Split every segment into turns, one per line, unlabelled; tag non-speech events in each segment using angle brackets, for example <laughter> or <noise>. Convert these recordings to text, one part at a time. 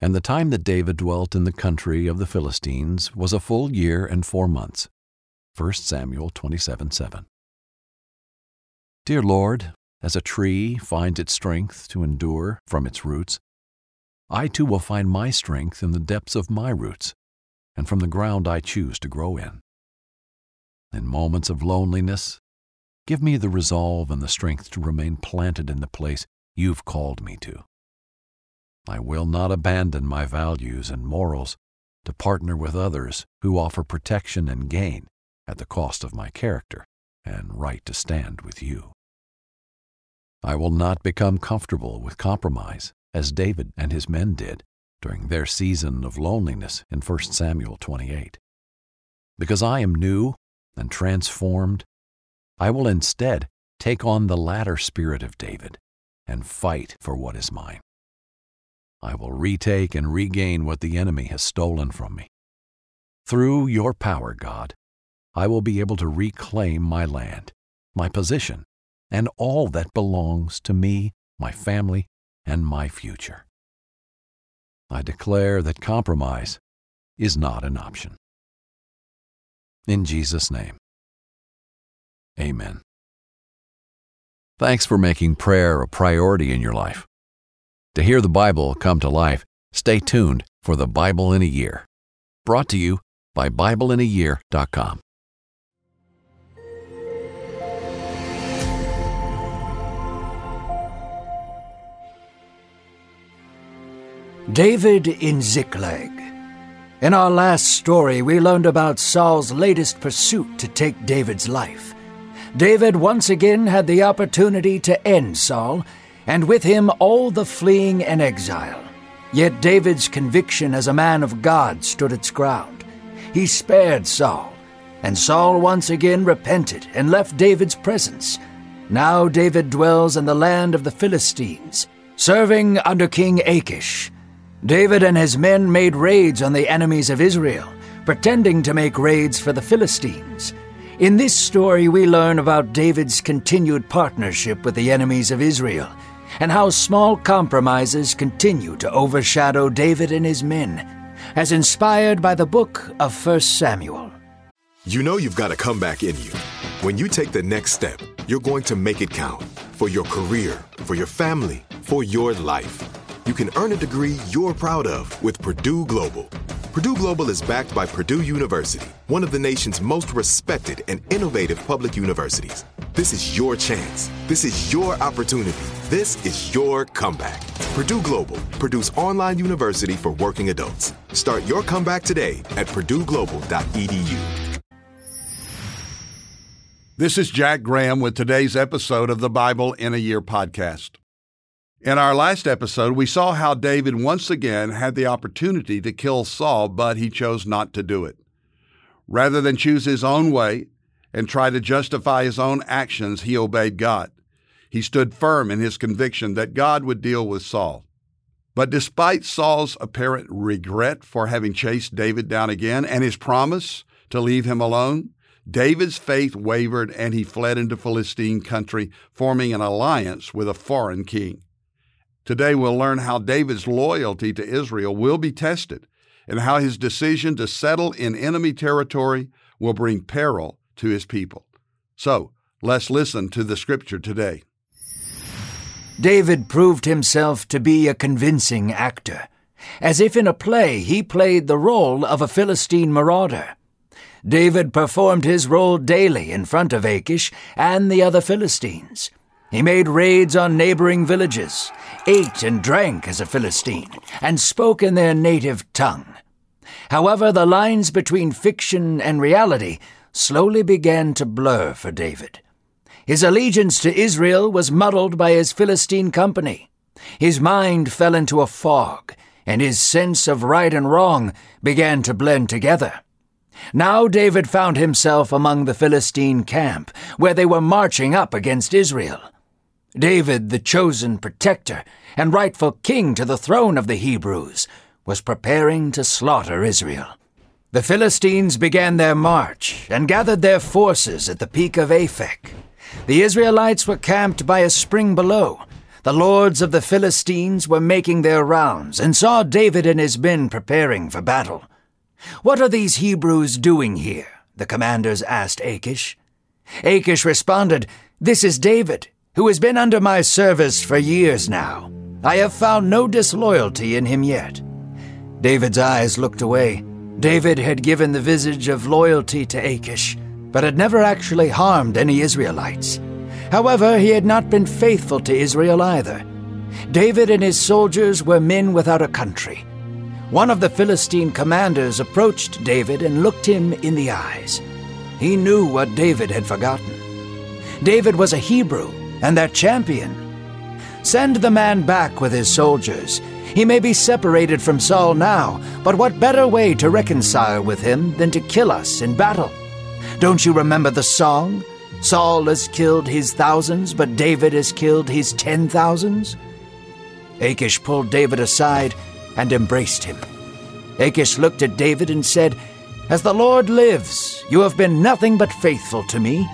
And the time that David dwelt in the country of the Philistines was a full year and four months. 1 Samuel 27 7. Dear Lord, as a tree finds its strength to endure from its roots, I too will find my strength in the depths of my roots and from the ground I choose to grow in. In moments of loneliness, give me the resolve and the strength to remain planted in the place you've called me to. I will not abandon my values and morals to partner with others who offer protection and gain at the cost of my character and right to stand with you. I will not become comfortable with compromise as David and his men did during their season of loneliness in 1 Samuel 28. Because I am new and transformed, I will instead take on the latter spirit of David and fight for what is mine. I will retake and regain what the enemy has stolen from me. Through your power, God, I will be able to reclaim my land, my position, and all that belongs to me, my family, and my future. I declare that compromise is not an option. In Jesus' name, amen. Thanks for making prayer a priority in your life. To hear the Bible come to life, stay tuned for the Bible in a Year. Brought to you by BibleInAYear.com.
David in Ziklag. In our last story, we learned about Saul's latest pursuit to take David's life. David once again had the opportunity to end Saul and with him all the fleeing and exile. Yet David's conviction as a man of God stood its ground. He spared Saul, and Saul once again repented and left David's presence. Now David dwells in the land of the Philistines, serving under King Achish. David and his men made raids on the enemies of Israel, pretending to make raids for the Philistines. In this story, we learn about David's continued partnership with the enemies of Israel and how small compromises continue to overshadow David and his men, as inspired by the book of 1 Samuel.
You know you've got a comeback in you. When you take the next step, you're going to make it count for your career, for your family, for your life. You can earn a degree you're proud of with Purdue Global. Purdue Global is backed by Purdue University, one of the nation's most respected and innovative public universities. This is your chance. This is your opportunity. This is your comeback. Purdue Global, Purdue's online university for working adults. Start your comeback today at purdueglobal.edu.
This is Jack Graham with today's episode of the Bible in a Year podcast. In our last episode, we saw how David once again had the opportunity to kill Saul, but he chose not to do it. Rather than choose his own way and try to justify his own actions, he obeyed God. He stood firm in his conviction that God would deal with Saul. But despite Saul's apparent regret for having chased David down again and his promise to leave him alone, David's faith wavered and he fled into Philistine country, forming an alliance with a foreign king. Today, we'll learn how David's loyalty to Israel will be tested and how his decision to settle in enemy territory will bring peril to his people. So, let's listen to the scripture today.
David proved himself to be a convincing actor. As if in a play, he played the role of a Philistine marauder. David performed his role daily in front of Achish and the other Philistines. He made raids on neighboring villages, ate and drank as a Philistine, and spoke in their native tongue. However, the lines between fiction and reality slowly began to blur for David. His allegiance to Israel was muddled by his Philistine company. His mind fell into a fog, and his sense of right and wrong began to blend together. Now David found himself among the Philistine camp, where they were marching up against Israel. David, the chosen protector and rightful king to the throne of the Hebrews, was preparing to slaughter Israel. The Philistines began their march and gathered their forces at the peak of Aphek. The Israelites were camped by a spring below. the lords of the Philistines were making their rounds and saw David and his men preparing for battle. What are these Hebrews doing here? the commanders asked Achish. Achish responded, This is David, who has been under my service for years now. I have found no disloyalty in him yet. David's eyes looked away. David had given the visage of loyalty to Achish, but had never actually harmed any Israelites. However, he had not been faithful to Israel either. David and his soldiers were men without a country. One of the Philistine commanders approached David and looked him in the eyes. He knew what David had forgotten. David was a Hebrew and their champion. Send the man back with his soldiers. He may be separated from Saul now, but what better way to reconcile with him than to kill us in battle? Don't you remember the song? Saul has killed his thousands, but David has killed his ten thousands? Achish pulled David aside and embraced him. Achish looked at David and said, As the Lord lives, you have been nothing but faithful to me.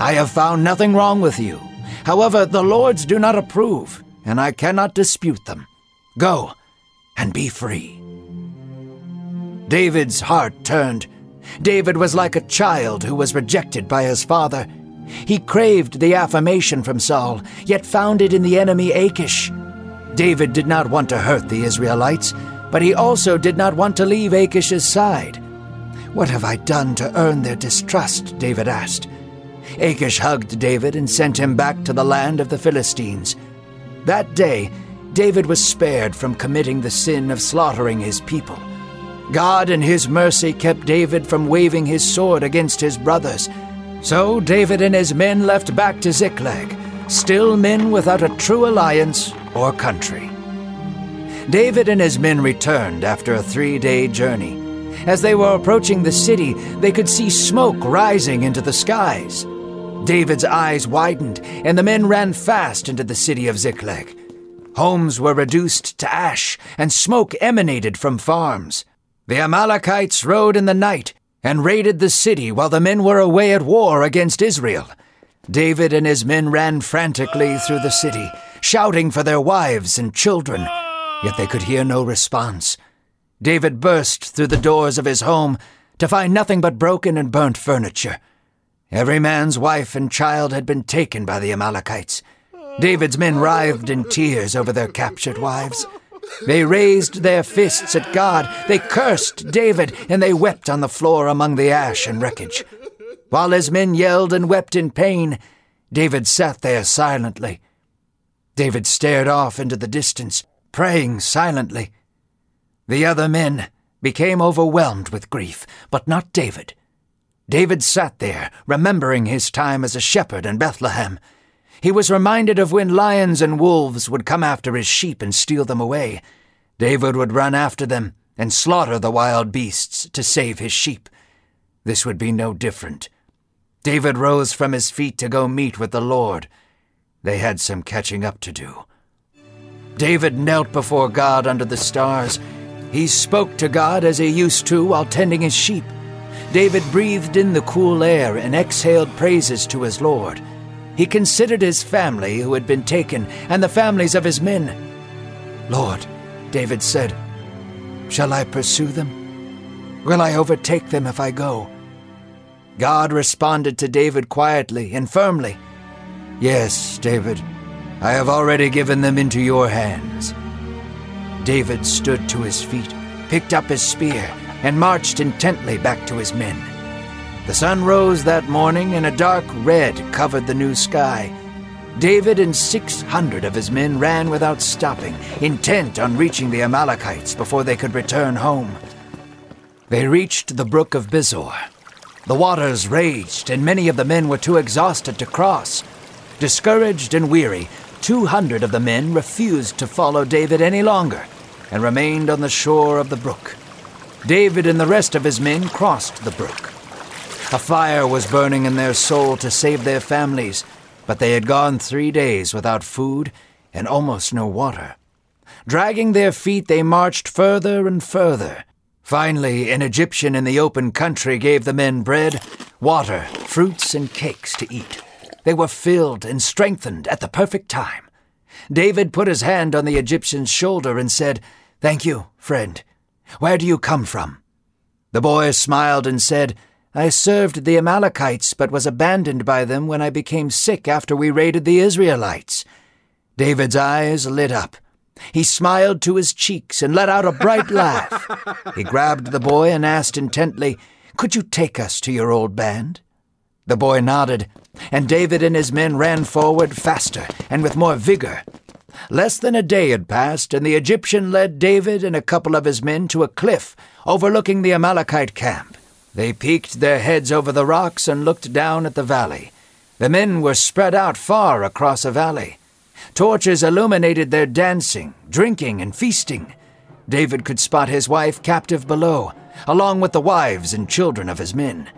I have found nothing wrong with you. However, the Lords do not approve, and I cannot dispute them. Go and be free. David's heart turned. David was like a child who was rejected by his father. He craved the affirmation from Saul, yet found it in the enemy Achish. David did not want to hurt the Israelites, but he also did not want to leave Achish's side. What have I done to earn their distrust? David asked. Achish hugged David and sent him back to the land of the Philistines. That day, David was spared from committing the sin of slaughtering his people. God in his mercy kept David from waving his sword against his brothers so David and his men left back to Ziklag, still men without a true alliance or country. David and his men returned after a three day journey. As they were approaching the city, they could see smoke rising into the skies. David's eyes widened, and the men ran fast into the city of Ziklag. Homes were reduced to ash, and smoke emanated from farms. The Amalekites rode in the night, and raided the city while the men were away at war against Israel. David and his men ran frantically through the city, shouting for their wives and children, yet they could hear no response. David burst through the doors of his home to find nothing but broken and burnt furniture. Every man's wife and child had been taken by the Amalekites. David's men writhed in tears over their captured wives. They raised their fists at God, they cursed David, and they wept on the floor among the ash and wreckage. While his men yelled and wept in pain, David sat there silently. David stared off into the distance, praying silently. The other men became overwhelmed with grief, but not David. David sat there, remembering his time as a shepherd in Bethlehem he was reminded of when lions and wolves would come after his sheep and steal them away. David would run after them and slaughter the wild beasts to save his sheep. This would be no different. David rose from his feet to go meet with the Lord. They had some catching up to do. David knelt before God under the stars. He spoke to God as he used to while tending his sheep. David breathed in the cool air and exhaled praises to his Lord. He considered his family who had been taken and the families of his men. Lord, David said, shall I pursue them? Will I overtake them if I go? God responded to David quietly and firmly, Yes, David, I have already given them into your hands. David stood to his feet, picked up his spear, and marched intently back to his men. The sun rose that morning, and a dark red covered the new sky. David and six hundred of his men ran without stopping, intent on reaching the Amalekites before they could return home. They reached the brook of Besor. The waters raged, and many of the men were too exhausted to cross. Discouraged and weary, two hundred of the men refused to follow David any longer and remained on the shore of the brook. David and the rest of his men crossed the brook. A fire was burning in their soul to save their families, but they had gone three days without food and almost no water. Dragging their feet, they marched further and further. Finally, an Egyptian in the open country gave the men bread, water, fruits, and cakes to eat. They were filled and strengthened at the perfect time. David put his hand on the Egyptian's shoulder and said, Thank you, friend. Where do you come from? The boy smiled and said, I served the Amalekites, but was abandoned by them when I became sick after we raided the Israelites. David's eyes lit up. He smiled to his cheeks and let out a bright <laughs> laugh. He grabbed the boy and asked intently, Could you take us to your old band? The boy nodded, and David and his men ran forward faster and with more vigor. Less than a day had passed, and the Egyptian led David and a couple of his men to a cliff overlooking the Amalekite camp. They peeked their heads over the rocks and looked down at the valley. The men were spread out far across a valley. Torches illuminated their dancing, drinking, and feasting. David could spot his wife captive below, along with the wives and children of his men.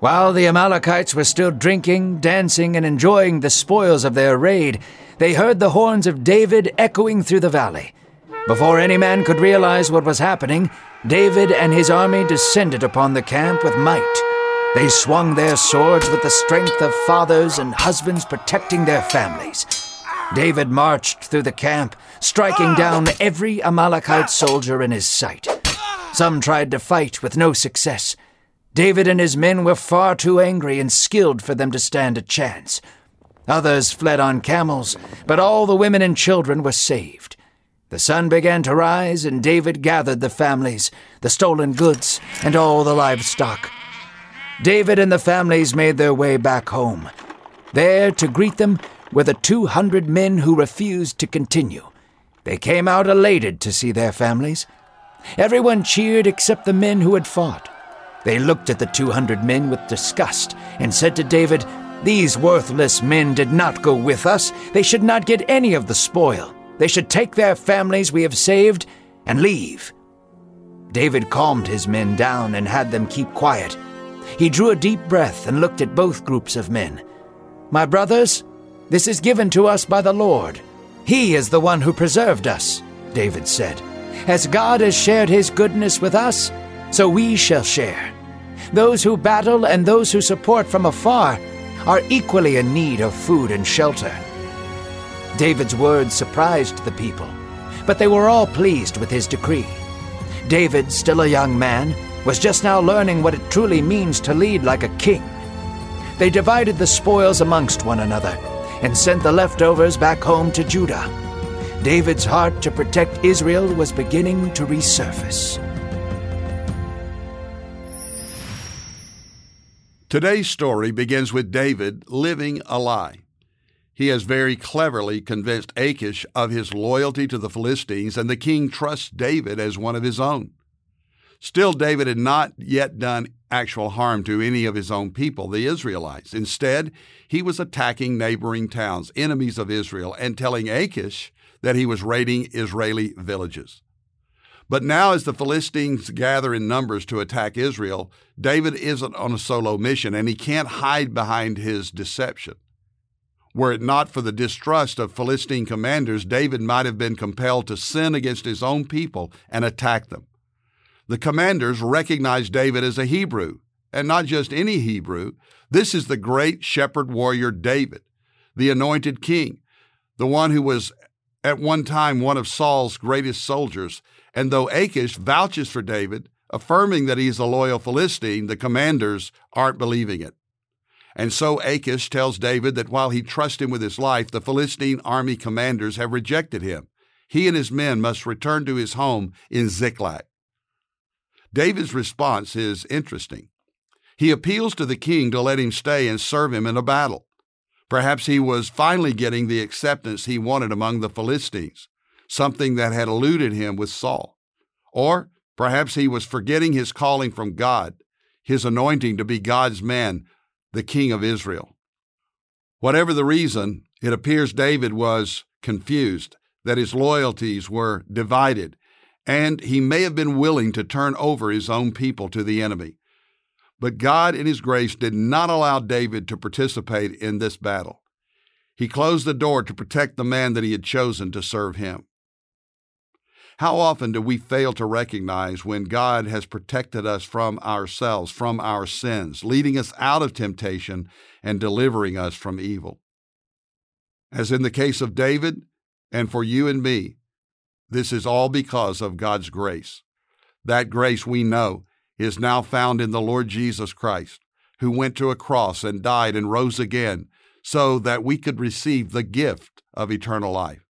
While the Amalekites were still drinking, dancing, and enjoying the spoils of their raid, they heard the horns of David echoing through the valley. Before any man could realize what was happening, David and his army descended upon the camp with might. They swung their swords with the strength of fathers and husbands protecting their families. David marched through the camp, striking down every Amalekite soldier in his sight. Some tried to fight with no success. David and his men were far too angry and skilled for them to stand a chance. Others fled on camels, but all the women and children were saved. The sun began to rise, and David gathered the families, the stolen goods, and all the livestock. David and the families made their way back home. There to greet them were the 200 men who refused to continue. They came out elated to see their families. Everyone cheered except the men who had fought. They looked at the 200 men with disgust and said to David, These worthless men did not go with us. They should not get any of the spoil. They should take their families we have saved and leave. David calmed his men down and had them keep quiet. He drew a deep breath and looked at both groups of men. My brothers, this is given to us by the Lord. He is the one who preserved us, David said. As God has shared his goodness with us, so we shall share. Those who battle and those who support from afar are equally in need of food and shelter. David's words surprised the people, but they were all pleased with his decree. David, still a young man, was just now learning what it truly means to lead like a king. They divided the spoils amongst one another and sent the leftovers back home to Judah. David's heart to protect Israel was beginning to resurface.
Today's story begins with David living a lie. He has very cleverly convinced Achish of his loyalty to the Philistines, and the king trusts David as one of his own. Still, David had not yet done actual harm to any of his own people, the Israelites. Instead, he was attacking neighboring towns, enemies of Israel, and telling Achish that he was raiding Israeli villages. But now, as the Philistines gather in numbers to attack Israel, David isn't on a solo mission and he can't hide behind his deception. Were it not for the distrust of Philistine commanders, David might have been compelled to sin against his own people and attack them. The commanders recognized David as a Hebrew, and not just any Hebrew. This is the great shepherd warrior David, the anointed king, the one who was at one time one of Saul's greatest soldiers and though Achish vouches for David, affirming that he is a loyal Philistine, the commanders aren't believing it. And so Achish tells David that while he trusts him with his life, the Philistine army commanders have rejected him. He and his men must return to his home in Ziklag. David's response is interesting. He appeals to the king to let him stay and serve him in a battle. Perhaps he was finally getting the acceptance he wanted among the Philistines something that had eluded him with Saul. Or perhaps he was forgetting his calling from God, his anointing to be God's man, the king of Israel. Whatever the reason, it appears David was confused, that his loyalties were divided, and he may have been willing to turn over his own people to the enemy. But God, in His grace, did not allow David to participate in this battle. He closed the door to protect the man that he had chosen to serve him. How often do we fail to recognize when God has protected us from ourselves, from our sins, leading us out of temptation and delivering us from evil? As in the case of David, And for you and me, this is all because of God's grace. That grace we know is now found in the Lord Jesus Christ, who went to a cross and died and rose again so that we could receive the gift of eternal life,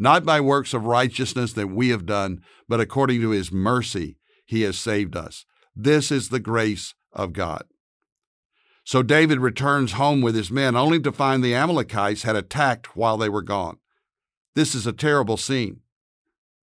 not by works of righteousness that we have done, but according to his mercy, he has saved us. This is the grace of God. So David returns home with his men only to find the Amalekites had attacked while they were gone. This is a terrible scene.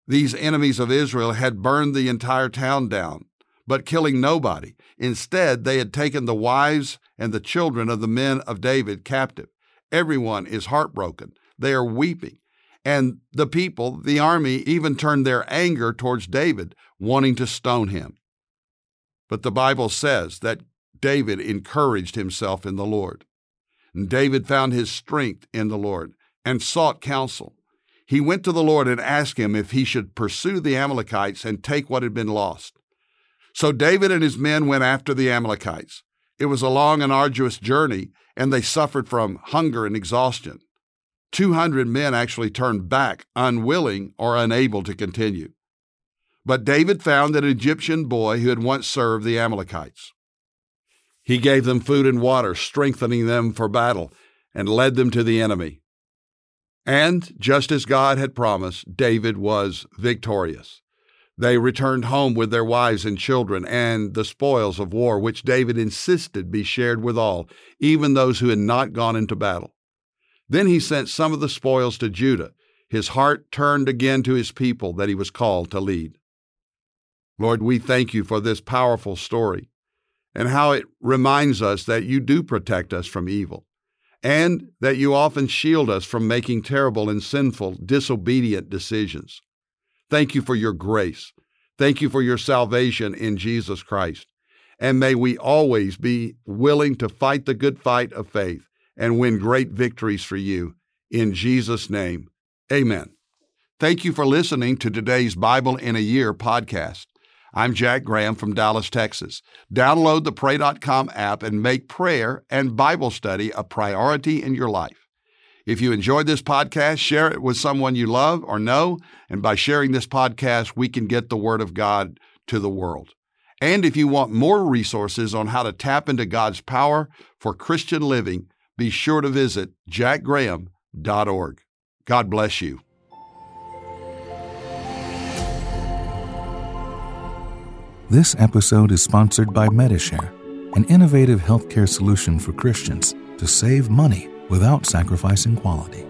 These enemies of Israel had burned the entire town down, but killing nobody. Instead, they had taken the wives and the children of the men of David captive. Everyone is heartbroken. They are weeping. And the people, the army, even turned their anger towards David, wanting to stone him. But the Bible says that David encouraged himself in the Lord. And David found his strength in the Lord and sought counsel. He went to the Lord and asked him if he should pursue the Amalekites and take what had been lost. So David and his men went after the Amalekites. It was a long and arduous journey, and they suffered from hunger and exhaustion. 200 men actually turned back, unwilling or unable to continue. But David found an Egyptian boy who had once served the Amalekites. He gave them food and water, strengthening them for battle, and led them to the enemy. And just as God had promised, David was victorious. They returned home with their wives and children and the spoils of war, which David insisted be shared with all, even those who had not gone into battle. Then he sent some of the spoils to Judah, his heart turned again to his people that he was called to lead. Lord, we thank you for this powerful story and how it reminds us that you do protect us from evil and that you often shield us from making terrible and sinful, disobedient decisions. Thank you for your grace. Thank you for your salvation in Jesus Christ. And may we always be willing to fight the good fight of faith and win great victories for you. In Jesus' name, amen. Thank you for listening to today's Bible in a Year podcast. I'm Jack Graham from Dallas, Texas. Download the Pray.com app and make prayer and Bible study a priority in your life. If you enjoyed this podcast, share it with someone you love or know. And by sharing this podcast, we can get the Word of God to the world. And if you want more resources on how to tap into God's power for Christian living, be sure to visit jackgraham.org. God bless you.
This episode is sponsored by Medi-Share, an innovative healthcare solution for Christians to save money without sacrificing quality.